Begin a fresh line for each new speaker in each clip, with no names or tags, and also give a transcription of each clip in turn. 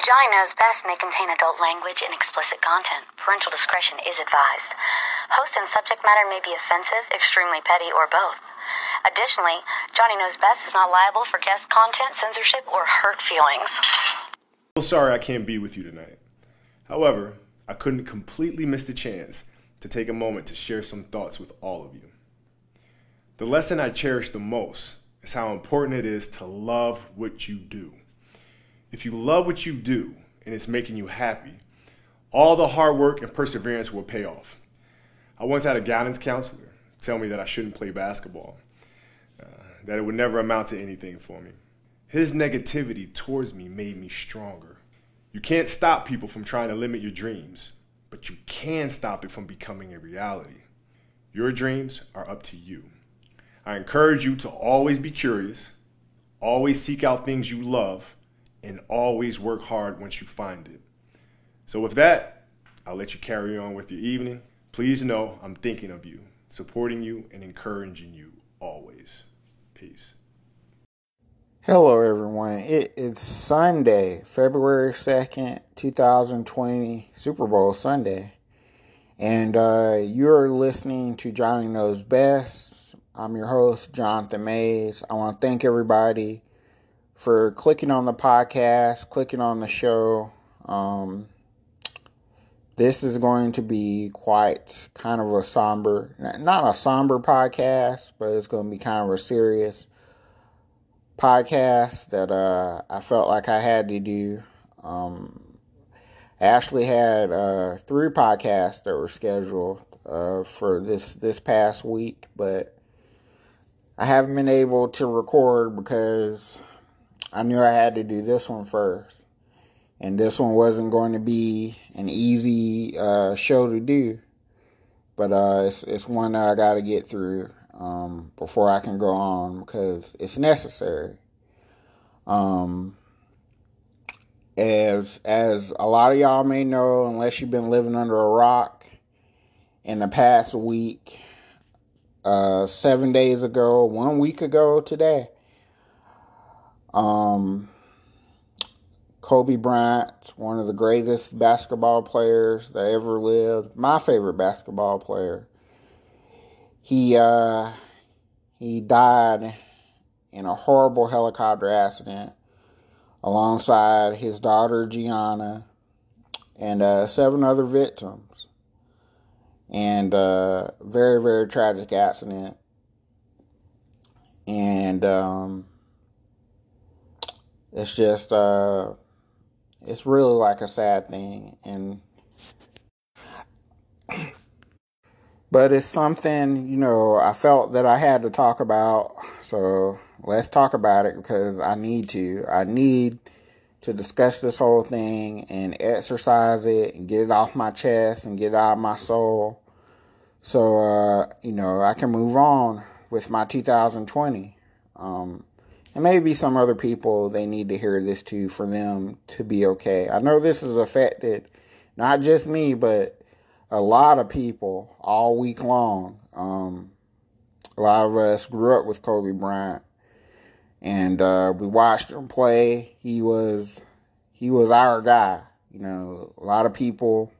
Johnny Knows Best may contain adult language and explicit content. Parental discretion is advised. Host and subject matter may be offensive, extremely petty, or both. Additionally, Johnny Knows Best is not liable for guest content, censorship, or hurt feelings.
So sorry I can't be with you tonight. However, I couldn't completely miss the chance to take a moment to share some thoughts with all of you. The lesson I cherish the most is how important it is to love what you do. If you love what you do and it's making you happy, all the hard work and perseverance will pay off. I once had a guidance counselor tell me that I shouldn't play basketball, uh, that it would never amount to anything for me. His negativity towards me made me stronger. You can't stop people from trying to limit your dreams, but you can stop it from becoming a reality. Your dreams are up to you. I encourage you to always be curious, always seek out things you love, and always work hard once you find it. So, with that, I'll let you carry on with your evening. Please know I'm thinking of you, supporting you, and encouraging you always. Peace.
Hello, everyone. It is Sunday, February 2nd, 2020, Super Bowl Sunday. And uh, you're listening to Johnny Knows Best I'm your host, Jonathan Mays. I want to thank everybody for clicking on the podcast, clicking on the show. Um, this is going to be quite kind of a somber, not a somber podcast, but it's going to be kind of a serious podcast that uh, I felt like I had to do. Um, I actually had uh, three podcasts that were scheduled uh, for this this past week, but I haven't been able to record because I knew I had to do this one first. And this one wasn't going to be an easy uh, show to do. But uh, it's, it's one that I got to get through um, before I can go on because it's necessary. Um, as as a lot of y'all may know, unless you've been living under a rock, in the past week, uh, seven days ago, one week ago today. Um, Kobe Bryant, one of the greatest basketball players that ever lived, my favorite basketball player. He uh, he died in a horrible helicopter accident alongside his daughter Gianna and uh, seven other victims. And uh, very very tragic accident. And um, it's just uh, it's really like a sad thing and but it's something you know i felt that i had to talk about so let's talk about it because i need to i need to discuss this whole thing and exercise it and get it off my chest and get it out of my soul. So, uh, you know, I can move on with my 2020. Um, and maybe some other people, they need to hear this too for them to be okay. I know this has affected not just me, but a lot of people all week long. Um, a lot of us grew up with Kobe Bryant and uh, we watched him play. He was he was our guy. You know, a lot of people,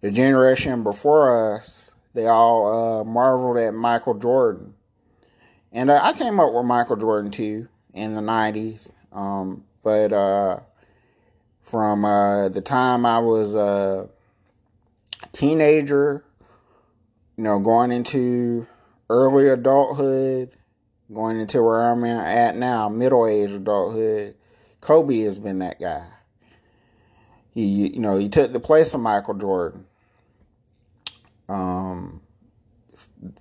the generation before us, they all uh, marveled at Michael Jordan, and uh, I came up with Michael Jordan too in the '90s. Um, but uh, from uh, the time I was a teenager, you know, going into early adulthood going into where I'm at now, middle age adulthood, Kobe has been that guy. He, you know, he took the place of Michael Jordan. Um,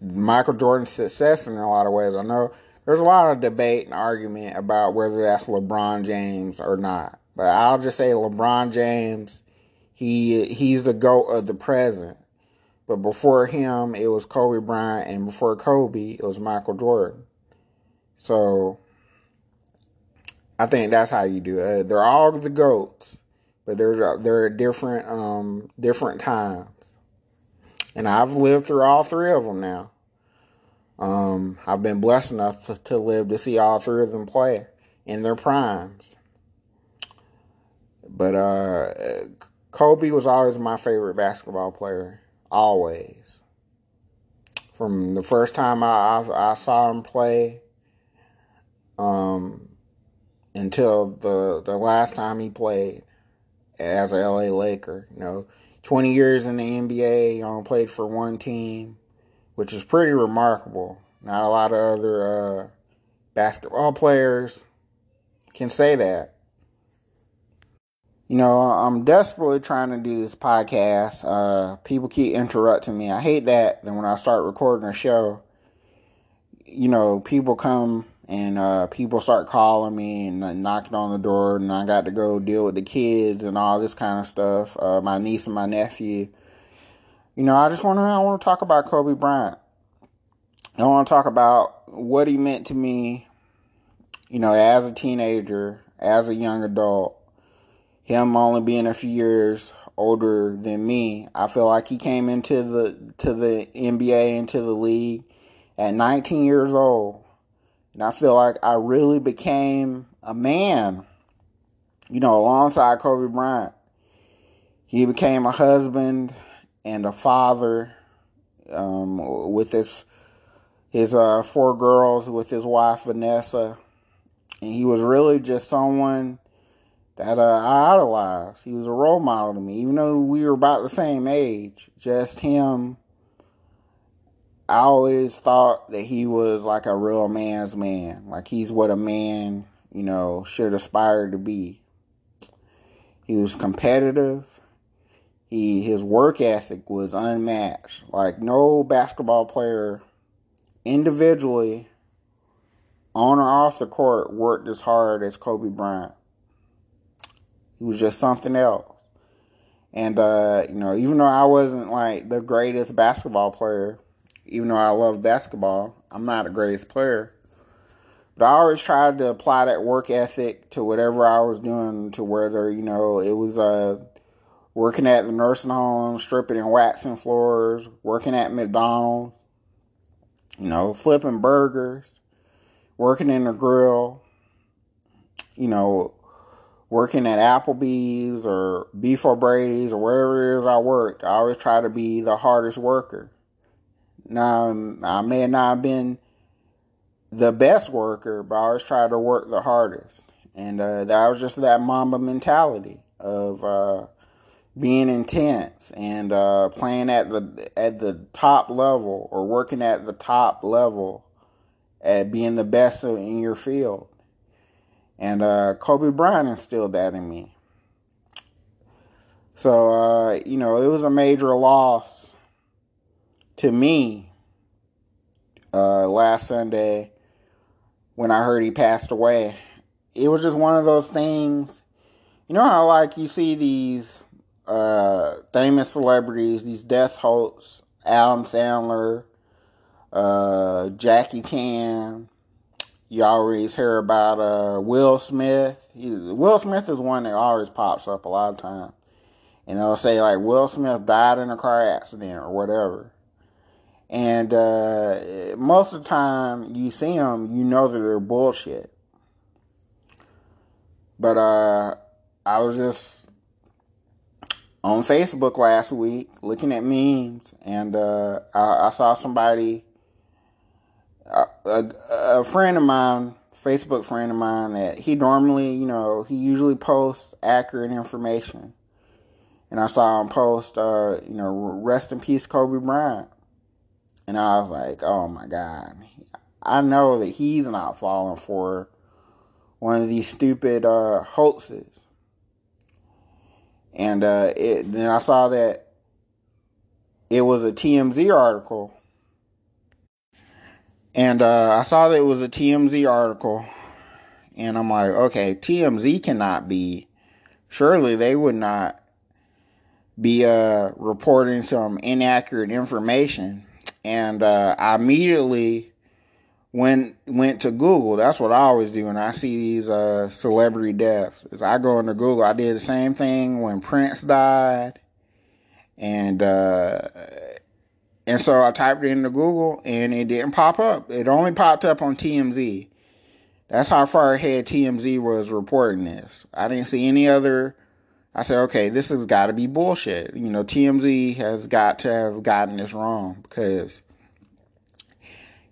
Michael Jordan's success in a lot of ways. I know there's a lot of debate and argument about whether that's LeBron James or not, but I'll just say LeBron James. He he's the goat of the present. But before him, it was Kobe Bryant, and before Kobe, it was Michael Jordan. So I think that's how you do it. They're all the goats, but they're they're different um different times. And I've lived through all three of them now. Um, I've been blessed enough to, to live to see all three of them play in their primes. But uh, Kobe was always my favorite basketball player, always. From the first time I I, I saw him play, um, until the the last time he played as a LA Laker. You know, 20 years in the NBA, only played for one team, which is pretty remarkable. Not a lot of other uh, basketball players can say that. You know, I'm desperately trying to do this podcast. Uh, people keep interrupting me. I hate that. Then when I start recording a show, you know, people come and uh, people start calling me and uh, knocking on the door, and I got to go deal with the kids and all this kind of stuff. Uh, my niece and my nephew. You know, I just want to I want to talk about Kobe Bryant. I want to talk about what he meant to me. You know, as a teenager, as a young adult, him only being a few years older than me, I feel like he came into the to the NBA into the league at 19 years old. And I feel like I really became a man, you know, alongside Kobe Bryant. He became a husband and a father um, with his his uh, four girls, with his wife Vanessa, and he was really just someone that uh, I idolized. He was a role model to me, even though we were about the same age. Just him I always thought that he was like a real man's man. Like he's what a man, you know, should aspire to be. He was competitive. He his work ethic was unmatched. Like no basketball player individually on or off the court worked as hard as Kobe Bryant. He was just something else. And uh, you know, even though I wasn't like the greatest basketball player, even though I love basketball, I'm not a greatest player. But I always tried to apply that work ethic to whatever I was doing, to whether, you know, it was uh, working at the nursing home, stripping and waxing floors, working at McDonald's, you know, flipping burgers, working in the grill, you know, working at Applebee's or Beef O'Brady's or wherever it is I worked. I always try to be the hardest worker. Now, I may not have been the best worker, but I always tried to work the hardest. And uh, that was just that Mamba mentality of uh, being intense and uh, playing at the at the top level or working at the top level at being the best in your field. And uh, Kobe Bryant instilled that in me. So, uh, you know, it was a major loss to me uh, last Sunday when I heard he passed away. It was just one of those things. You know how like you see these uh, famous celebrities, these death hosts, Adam Sandler, uh, Jackie Chan. You always hear about uh, Will Smith. He, Will Smith is one that always pops up a lot of times. And they'll say like Will Smith died in a car accident or whatever. And uh, most of the time you see them, you know that they're bullshit. But uh, I was just on Facebook last week looking at memes, and uh, I, I, saw somebody, a, a, a friend of mine, Facebook friend of mine, that he normally, you know, he usually posts accurate information. And I saw him post, uh, you know, rest in peace, Kobe Bryant. And I was like, oh my God. I know that he's not falling for one of these stupid uh, hoaxes. And uh, it, then I saw that it was a TMZ article. And uh, I saw that it was a TMZ article. And I'm like, okay, TMZ cannot be. Surely they would not be uh, reporting some inaccurate information and uh, I immediately went went to Google. That's what I always do when I see these uh, celebrity deaths. Is I go into Google. I did the same thing when Prince died, and uh, and so I typed it into Google, and it didn't pop up. It only popped up on TMZ. That's how far ahead TMZ was reporting this. I didn't see any other I said, okay, this has got to be bullshit. You know, TMZ has got to have gotten this wrong because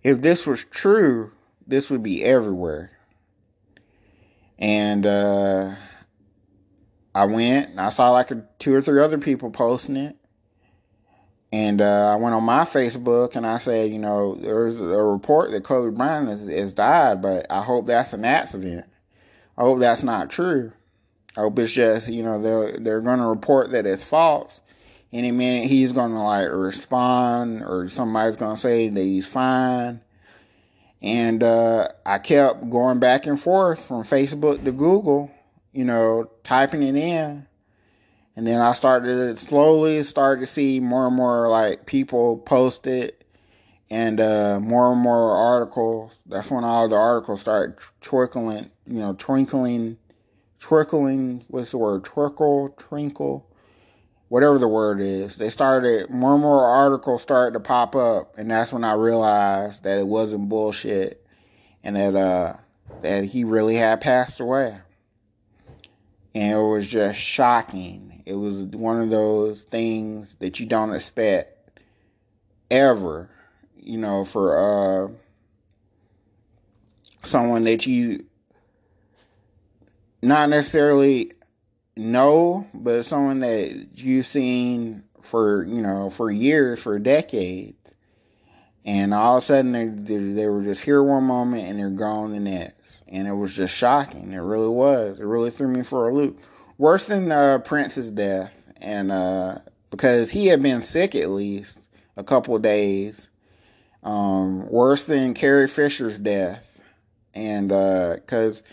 if this was true, this would be everywhere. And uh, I went and I saw like a, two or three other people posting it. And uh, I went on my Facebook and I said, you know, there's a report that Kobe Bryant has, has died, but I hope that's an accident. I hope that's not true. I hope it's just, you know, they're, they're going to report that it's false. Any minute he's going to like respond or somebody's going to say that he's fine. And uh, I kept going back and forth from Facebook to Google, you know, typing it in. And then I started to slowly start to see more and more like people post it and uh, more and more articles. That's when all the articles started twinkling, you know, twinkling, trickling, what's the word? Trickle, twinkle, whatever the word is. They started, more and more articles started to pop up. And that's when I realized that it wasn't bullshit and that, uh, that he really had passed away. And it was just shocking it was one of those things that you don't expect ever, you know, for uh, someone that you not necessarily know, but someone that you've seen for, you know, for years, for decades. And all of a sudden, they, they, they were just here one moment and they're gone the next. And it was just shocking. It really was. It really threw me for a loop worse than uh, Prince's death, and uh, because he had been sick at least a couple days. Um, worse than Carrie Fisher's death, and because uh,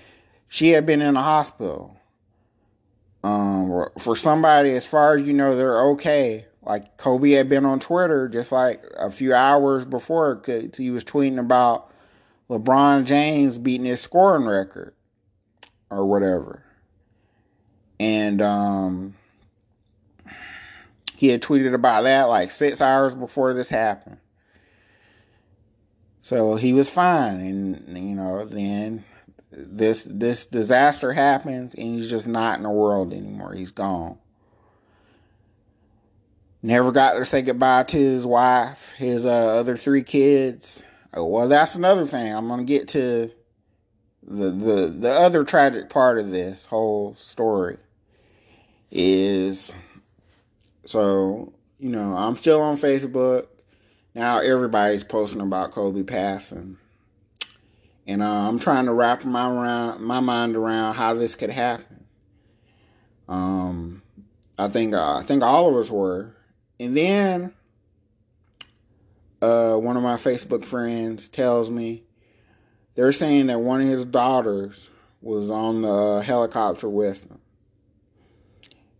she had been in the hospital. Um, for somebody, as far as you know, they're okay. Like Kobe had been on Twitter just like a few hours before, he was tweeting about LeBron James beating his scoring record or whatever and um, he had tweeted about that like six hours before this happened. So he was fine, and you know, then this this disaster happens, and he's just not in the world anymore. He's gone. Never got to say goodbye to his wife, his uh, other three kids. Oh, well, that's another thing. I'm gonna get to the the the other tragic part of this whole story is so you know I'm still on Facebook now. Everybody's posting about Kobe passing, and uh, I'm trying to wrap my around my mind around how this could happen. Um, I think uh, I think all of us were, and then uh, one of my Facebook friends tells me they're saying that one of his daughters was on the helicopter with him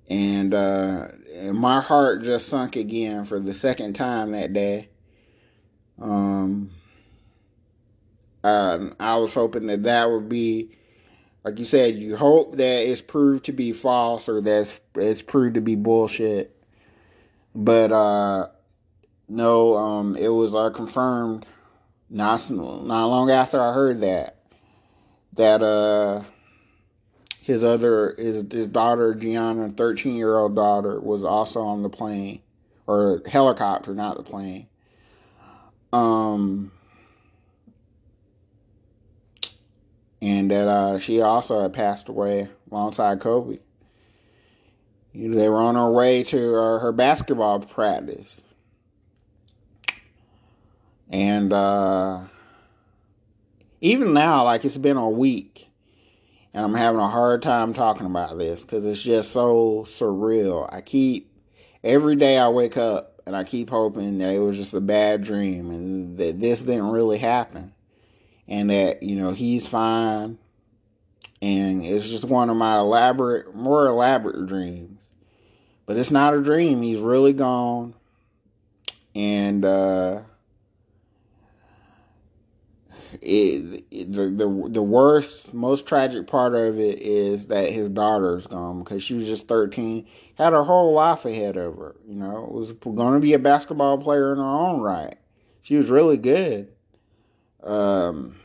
and, uh, and my heart just sunk again for the second time that day. Um, uh, I was hoping that that would be, like you said, you hope that it's proved to be false or that it's, it's proved to be bullshit. But uh, no, um, it was uh, confirmed not not long after I heard that that uh his other his his daughter Gianna, thirteen year old daughter, was also on the plane or helicopter, not the plane. Um, and that uh, she also had passed away alongside Kobe. They were on her way to uh, her basketball practice, and uh, even now, like it's been a week and I'm having a hard time talking about this because it's just so surreal. I keep every day I wake up and I keep hoping that it was just a bad dream and that this didn't really happen, and that you know he's fine, and it's just one of my elaborate, more elaborate dreams. But it's not a dream. He's really gone, and. uh it, it, the, the the worst, most tragic part of it is that his daughter's gone because she was just thirteen, had her whole life ahead of her. You know, was going to be a basketball player in her own right. She was really good. Um,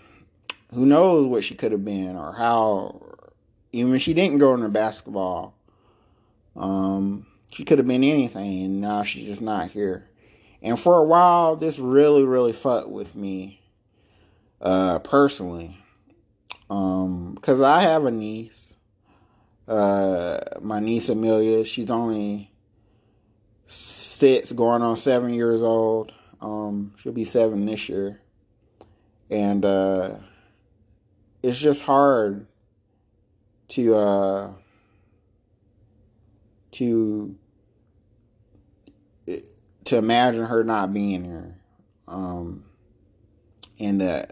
who knows what she could have been or how? Even if she didn't go into basketball, Um, she could have been anything, and now she's just not here. And for a while, this really, really fucked with me, uh, personally. Um, because I have a niece, uh, my niece Amelia. She's only six, going on seven years old. Um, she'll be seven this year. And, uh, it's just hard to, uh, to to imagine her not being here. Um, and uh,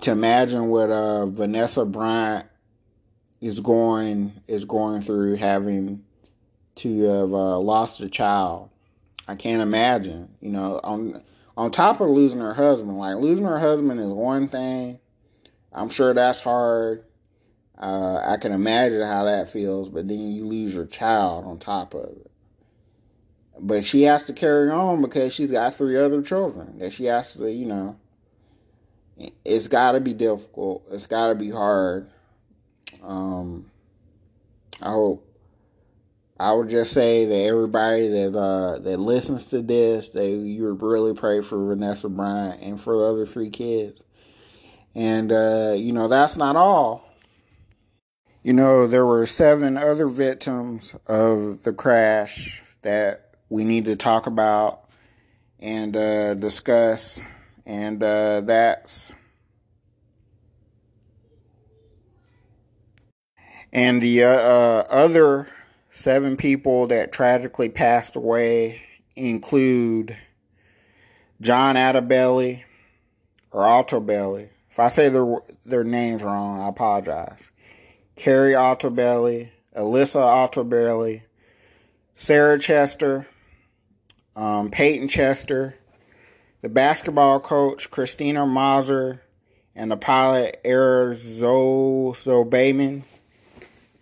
to imagine what uh, Vanessa Bryant is going is going through having to have uh, lost a child. I can't imagine. You know, on on top of losing her husband, like losing her husband is one thing. I'm sure that's hard. Uh, I can imagine how that feels, but then you lose your child on top of it. But she has to carry on because she's got three other children that she has to, you know. It's got to be difficult. It's got to be hard. Um, I hope. I would just say that everybody that uh, that listens to this, they you really pray for Vanessa Bryant and for the other three kids. And uh, you know that's not all. You know there were seven other victims of the crash that we need to talk about and uh, discuss, and uh, that's and the uh, uh, other seven people that tragically passed away include John Altobelli or Altobelli. If I say their their names wrong, I apologize. Keri Altobelli, Alyssa Altobelli, Sarah Chester, um, Payton Chester, the basketball coach Christina Mauser, and the pilot Eric Zobaman.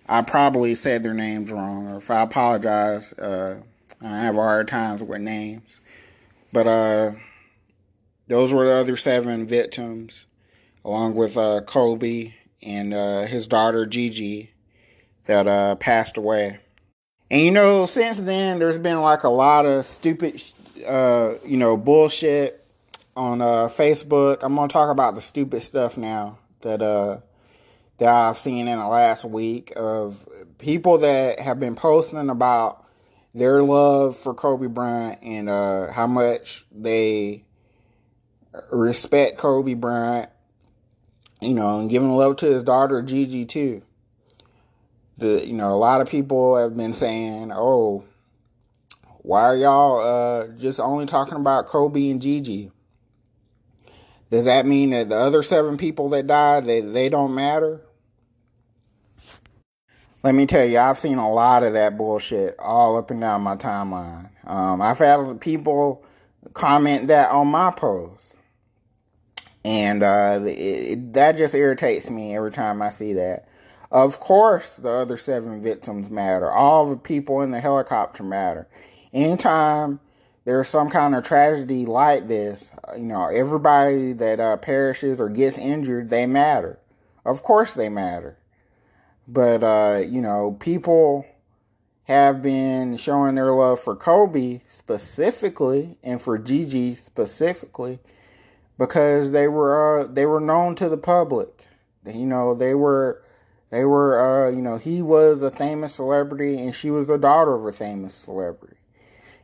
I probably said their names wrong, or if I apologize, uh, I have hard times with names. But uh, those were the other seven victims, along with uh, Kobe and uh, his daughter Gigi, that uh, passed away. And you know, since then, there's been like a lot of stupid, uh, you know, bullshit on Facebook. I'm gonna talk about the stupid stuff now that that I've seen in the last week of people that have been posting about their love for Kobe Bryant and uh, how much they respect Kobe Bryant, you know, and giving love to his daughter Gigi too the you know a lot of people have been saying, "Oh, why are y'all uh, just only talking about Kobe and Gigi?" Does that mean that the other seven people that died they they don't matter? Let me tell you, I've seen a lot of that bullshit all up and down my timeline. Um, I've had people comment that on my post, and uh, it, it, that just irritates me every time I see that. Of course, the other seven victims matter. All the people in the helicopter matter. Anytime there's some kind of tragedy like this, you know, everybody that uh, perishes or gets injured, they matter. Of course, they matter. But, uh, you know, people have been showing their love for Kobe specifically and for Gigi specifically because they were uh, they were known to the public. You know, they were they were, uh, you know, he was a famous celebrity and she was the daughter of a famous celebrity.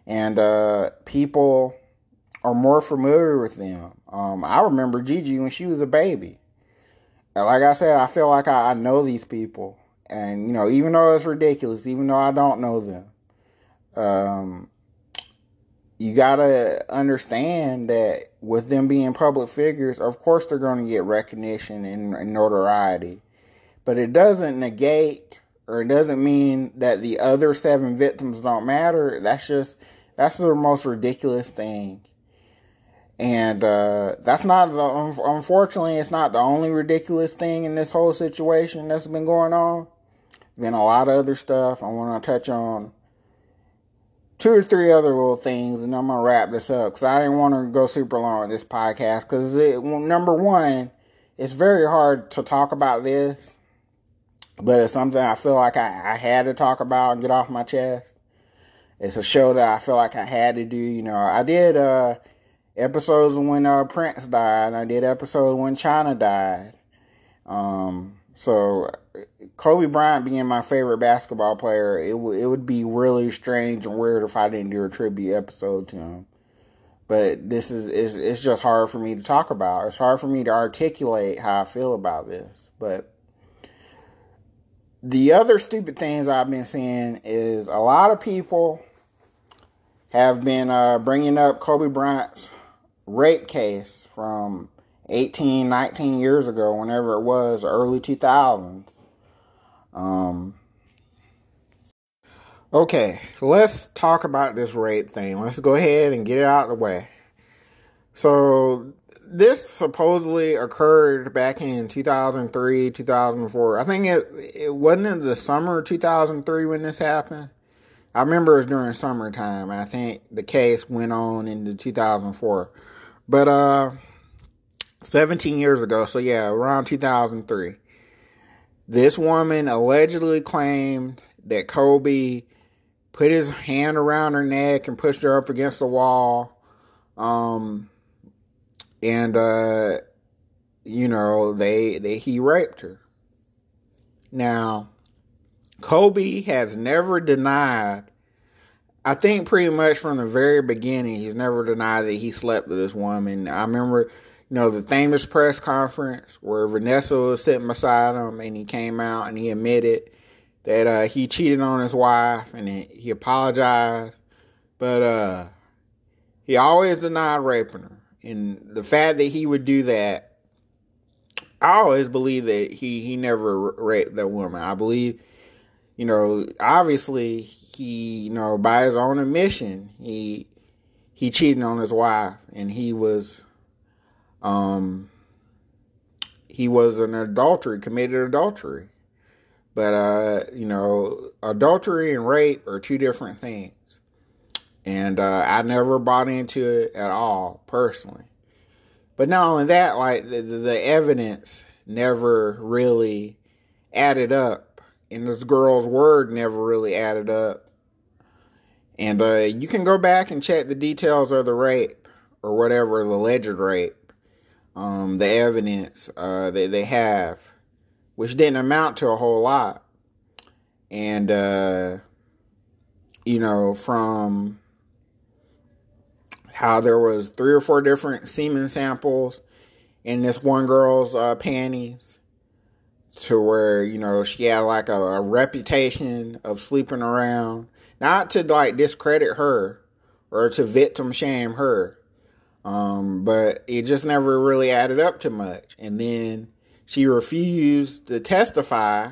And uh, people are more familiar with them. Um, I remember Gigi when she was a baby. Like I said, I feel like I, I know these people. And, you know, even though it's ridiculous, even though I don't know them, um, you gotta understand that with them being public figures, of course they're going to get recognition and, and notoriety but it doesn't negate or it doesn't mean that the other seven victims don't matter. That's just that's the most ridiculous thing. And uh, that's not the unfortunately it's not the only ridiculous thing in this whole situation that's been going on. Been a lot of other stuff. I want to touch on two or three other little things, and I'm gonna wrap this up because I didn't want to go super long with this podcast. Because number one, it's very hard to talk about this but it's something I feel like I, I had to talk about and get off my chest. It's a show that I feel like I had to do. You know, I did uh, episodes when uh, Prince died. I did episodes when Chyna died. Um, so Kobe Bryant being my favorite basketball player, it would it would be really strange and weird if I didn't do a tribute episode to him. But this is it's, it's just hard for me to talk about. It's hard for me to articulate how I feel about this. But the other stupid things I've been seeing is a lot of people have been uh, bringing up Kobe Bryant's rape case from 18, 19 years ago, whenever it was, early 2000s. Um, okay, let's talk about this rape thing. Let's go ahead and get it out of the way. So, this supposedly occurred back in 2003, 2004. I think it it wasn't in the summer of 2003 when this happened. I remember it was during summertime. I think the case went on into 2004. But uh 17 years ago, so yeah, around 2003. This woman allegedly claimed that Kobe put his hand around her neck and pushed her up against the wall. Um, and, uh, you know, they, they, he raped her. Now, Kobe has never denied, I think pretty much from the very beginning, he's never denied that he slept with this woman. I remember you know, the famous press conference where Vanessa was sitting beside him and he came out and he admitted that uh, he cheated on his wife and he apologized. But uh, he always denied raping her. And the fact that he would do that, I always believe that he, he never raped that woman. I believe, you know, obviously he, you know, by his own admission, he he cheated on his wife and he was um, he was an adultery, committed adultery. But, uh, you know, adultery and rape are two different things. And uh, I never bought into it at all, personally. But not only that, like, the, the evidence never really added up. And this girl's word never really added up. And uh, you can go back and check the details of the rape or whatever, the alleged rape um, the evidence uh, that they have, which didn't amount to a whole lot. And, uh, you know, from how there was three or four different semen samples in this one girl's uh, panties to where, you know, she had like a, a reputation of sleeping around, not to like discredit her or to victim shame her um, but it just never really added up to much. And then she refused to testify,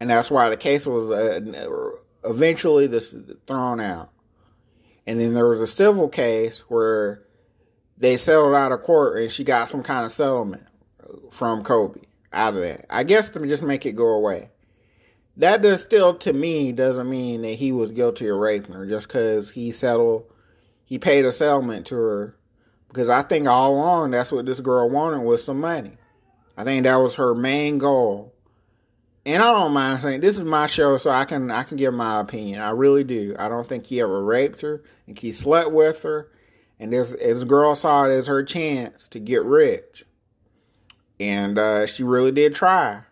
and that's why the case was uh, eventually this thrown out. And then there was a civil case where they settled out of court, and she got some kind of settlement from Kobe out of that. I guess to just make it go away. That does still, to me, doesn't mean that he was guilty of raping her just because he settled he paid a settlement to her because I think all along that's what this girl wanted was some money. I think that was her main goal. And I don't mind saying this is my show, so I can I can give my opinion. I really do. I don't think he ever raped her and he slept with her. And this this girl saw it as her chance to get rich. And uh, she really did try.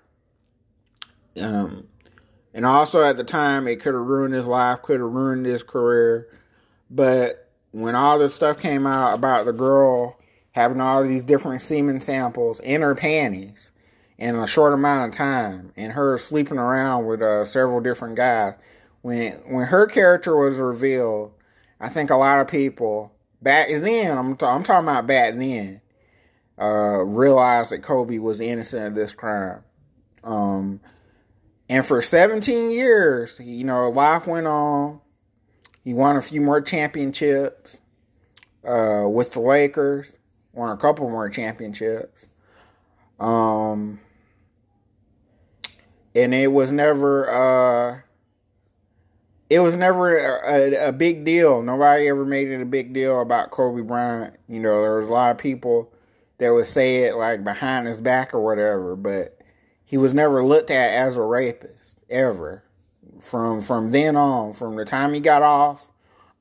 Um, and also at the time, it could have ruined his life, could have ruined his career. But when all this stuff came out about the girl having all these different semen samples in her panties in a short amount of time and her sleeping around with uh, several different guys when when her character was revealed i think a lot of people back then i'm, t- I'm talking about back then uh, realized that kobe was innocent of this crime um, and for 17 years you know life went on he won a few more championships uh, with the Lakers. Won a couple more championships. Um, and it was never uh, it was never a, a, big deal. Nobody ever made it a big deal about Kobe Bryant. You know, there was a lot of people that would say it like behind his back or whatever, but he was never looked at as a rapist ever. From from then on, from the time he got off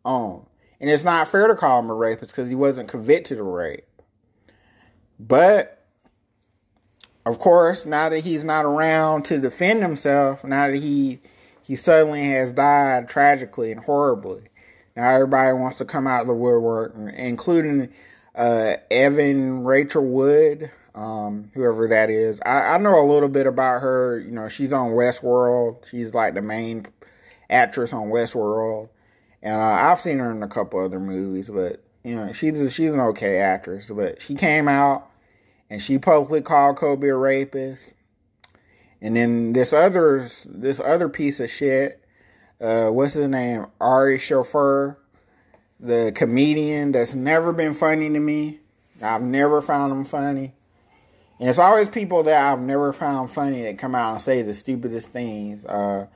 on. And it's not fair to call him a rapist because he wasn't convicted of rape. But of course, now that he's not around to defend himself, now that he he suddenly has died tragically and horribly, now everybody wants to come out of the woodwork, including uh, Evan Rachel Wood, um, whoever that is. I, I, know a little bit about her. You know, she's on Westworld. She's like the main actress on Westworld, and uh, I've seen her in a couple other movies. But you know, she's she's an okay actress. But she came out and she publicly called Kobe a rapist. And then this other this other piece of shit, uh, what's his name? Ari Shaffir, the comedian that's never been funny to me. I've never found him funny. And it's always people that I've never found funny that come out and say the stupidest things. Uh,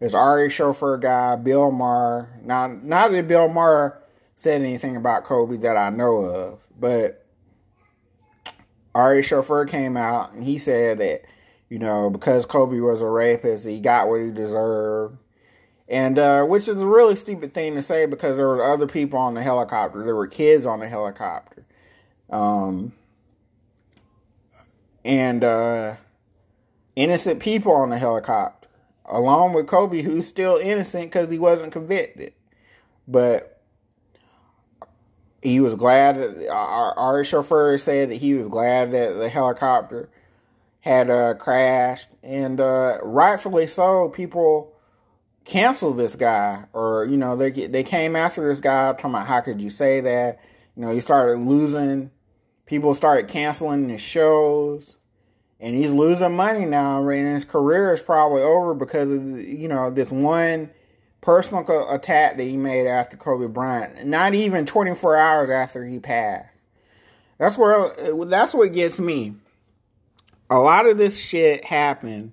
there's Ari Shaffir guy, Bill Maher. Not not that Bill Maher said anything about Kobe that I know of, but Ari Shaffir came out and he said that, you know, because Kobe was a rapist, he got what he deserved. And uh, which is a really stupid thing to say because there were other people on the helicopter. There were kids on the helicopter. Um, and uh, innocent people on the helicopter, along with Kobe, who's still innocent because he wasn't convicted. But he was glad that our, Ari Shaffir said that he was glad that the helicopter had uh, crashed, and uh, rightfully so. People canceled this guy, or you know, they they came after this guy, talking about how could you say that? You know, he started losing. People started canceling his shows, and he's losing money now. And his career is probably over because of you know this one personal attack that he made after Kobe Bryant, not even 24 hours after he passed. That's where that's what gets me. A lot of this shit happened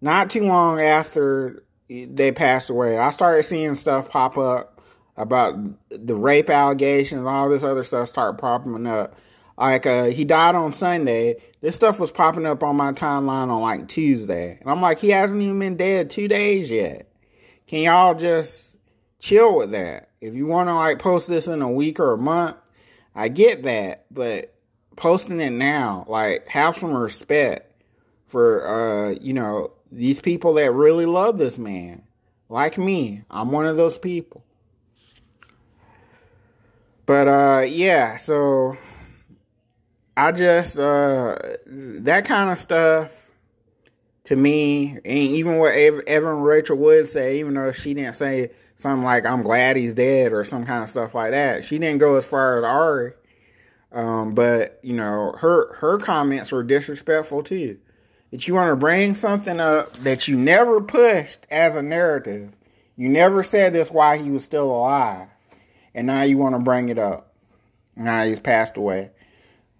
not too long after they passed away. I started seeing stuff pop up about the rape allegations, all this other stuff start popping up. Like uh, he died on Sunday. This stuff was popping up on my timeline on like Tuesday, and I'm like, he hasn't even been dead two days yet. Can y'all just chill with that? If you want to like post this in a week or a month, I get that, but posting it now, like have some respect for uh, you know, these people that really love this man. Like me. I'm one of those people. But uh yeah, so I just uh that kind of stuff to me, and even what Evan Rachel Wood say, even though she didn't say something like "I'm glad he's dead" or some kind of stuff like that, she didn't go as far as Ari. Um, but you know, her her comments were disrespectful too. That you want to bring something up that you never pushed as a narrative. You never said this while he was still alive, and now you want to bring it up. Now he's passed away.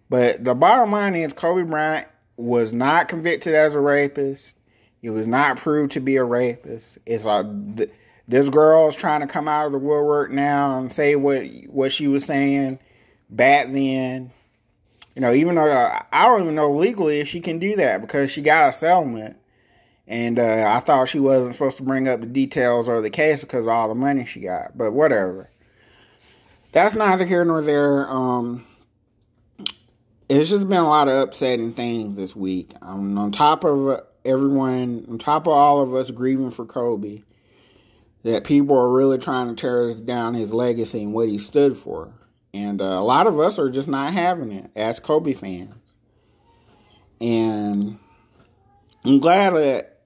But the bottom line is, Kobe Bryant was not convicted as a rapist. He was not proved to be a rapist. It's like this girl is trying to come out of the woodwork now and say what what she was saying back then. You know, even though uh, I don't even know legally if she can do that because she got a settlement. And uh, I thought she wasn't supposed to bring up the details of the case because of all the money she got. But whatever. That's neither here nor there. Um, it's just been a lot of upsetting things this week. Um, on top of everyone, on top of all of us grieving for Kobe, that people are really trying to tear down his legacy and what he stood for. And uh, a lot of us are just not having it as Kobe fans. And I'm glad that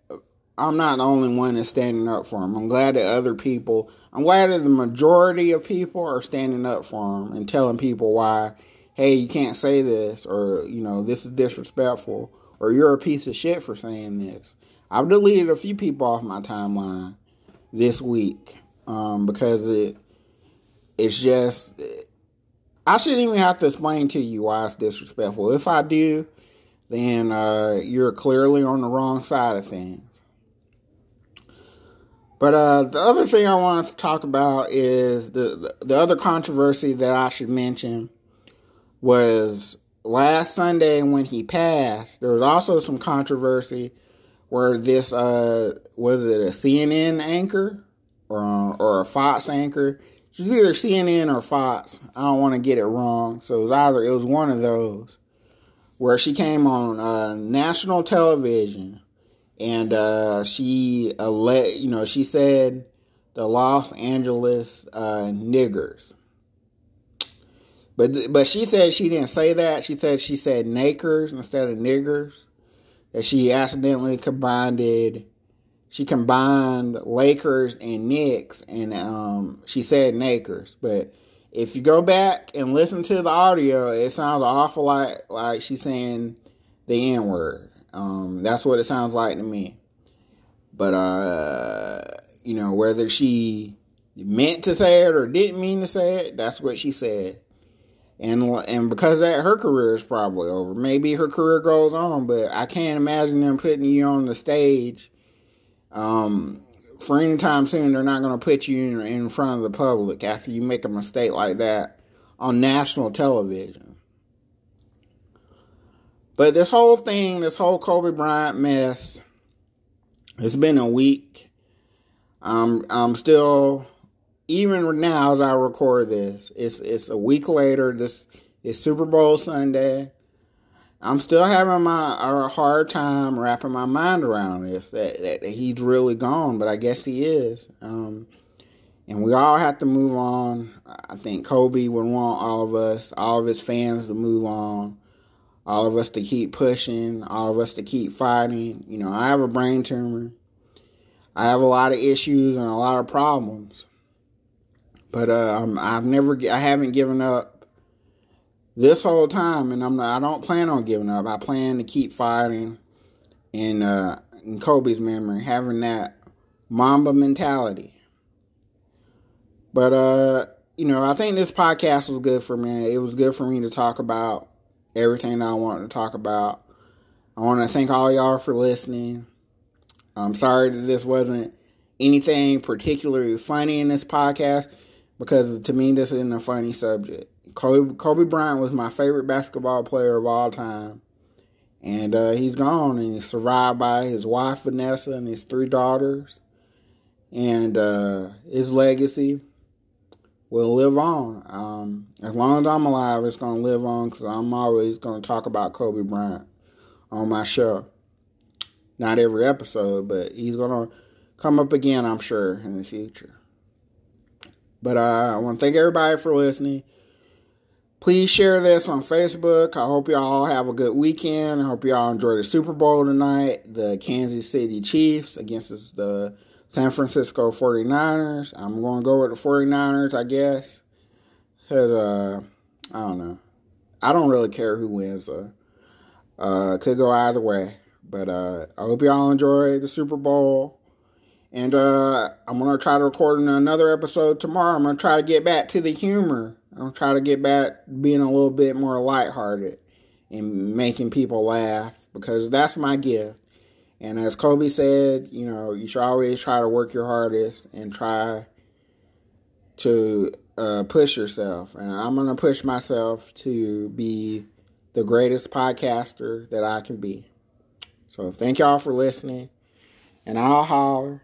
I'm not the only one that's standing up for him. I'm glad that other people, I'm glad that the majority of people are standing up for him and telling people why hey, you can't say this, or, you know, this is disrespectful, or you're a piece of shit for saying this. I've deleted a few people off my timeline this week um, because it it's just I shouldn't even have to explain to you why it's disrespectful. If I do, then uh, you're clearly on the wrong side of things. But uh, the other thing I wanted to talk about is the, the, the other controversy that I should mention was last Sunday when he passed, there was also some controversy where this uh was it a CNN anchor or or a Fox anchor? It was either CNN or Fox. I don't want to get it wrong, so it was either it was one of those where she came on uh, national television and uh, she uh, you know she said the Los Angeles uh, niggers. But but she said she didn't say that. She said she said nakers instead of niggers. That she accidentally combined it. She combined Lakers and Knicks, and um, she said nakers. But if you go back and listen to the audio, it sounds awful like like she's saying the N word. Um, that's what it sounds like to me. But uh, you know, whether she meant to say it or didn't mean to say it, that's what she said and and because that her career is probably over. Maybe her career goes on, but I can't imagine them putting you on the stage. Um, for any time soon, they're not going to put you in, in front of the public after you make a mistake like that on national television. But this whole thing, this whole Kobe Bryant mess, it's been a week. I'm I'm still even now as I record this, it's it's a week later. This is Super Bowl Sunday. I'm still having my a hard time wrapping my mind around this that, that he's really gone, but I guess he is. Um, and we all have to move on. I think Kobe would want all of us, all of his fans, to move on. All of us to keep pushing. All of us to keep fighting. You know, I have a brain tumor. I have a lot of issues and a lot of problems. But uh, I've never, I haven't given up this whole time, and I'm not, I don't plan on giving up. I plan to keep fighting in uh, in Kobe's memory, having that Mamba mentality. But uh, you know, I think this podcast was good for me. It was good for me to talk about everything that I wanted to talk about. I want to thank all y'all for listening. I'm sorry that this wasn't anything particularly funny in this podcast because to me this isn't a funny subject. Kobe, Kobe Bryant was my favorite basketball player of all time, and uh, he's gone. And he's survived by his wife Vanessa and his three daughters, and uh, his legacy will live on. Um, as long as I'm alive, it's going to live on because I'm always going to talk about Kobe Bryant on my show. Not every episode, but he's going to come up again, I'm sure, in the future. But uh, I want to thank everybody for listening. Please share this on Facebook. I hope y'all have a good weekend. I hope y'all enjoy the Super Bowl tonight. The Kansas City Chiefs against the San Francisco 49ers. I'm going to go with the 49ers, I guess. Because, uh, I don't know. I don't really care who wins. Uh, could go either way. But uh, I hope y'all enjoy the Super Bowl. And uh, I'm going to try to record another episode tomorrow. I'm going to try to get back to the humor. I'm going to try to get back being a little bit more lighthearted and making people laugh because that's my gift. And as Kobe said, you know, you should always try to work your hardest and try to uh, push yourself. And I'm going to push myself to be the greatest podcaster that I can be. So thank y'all for listening. And I'll holler.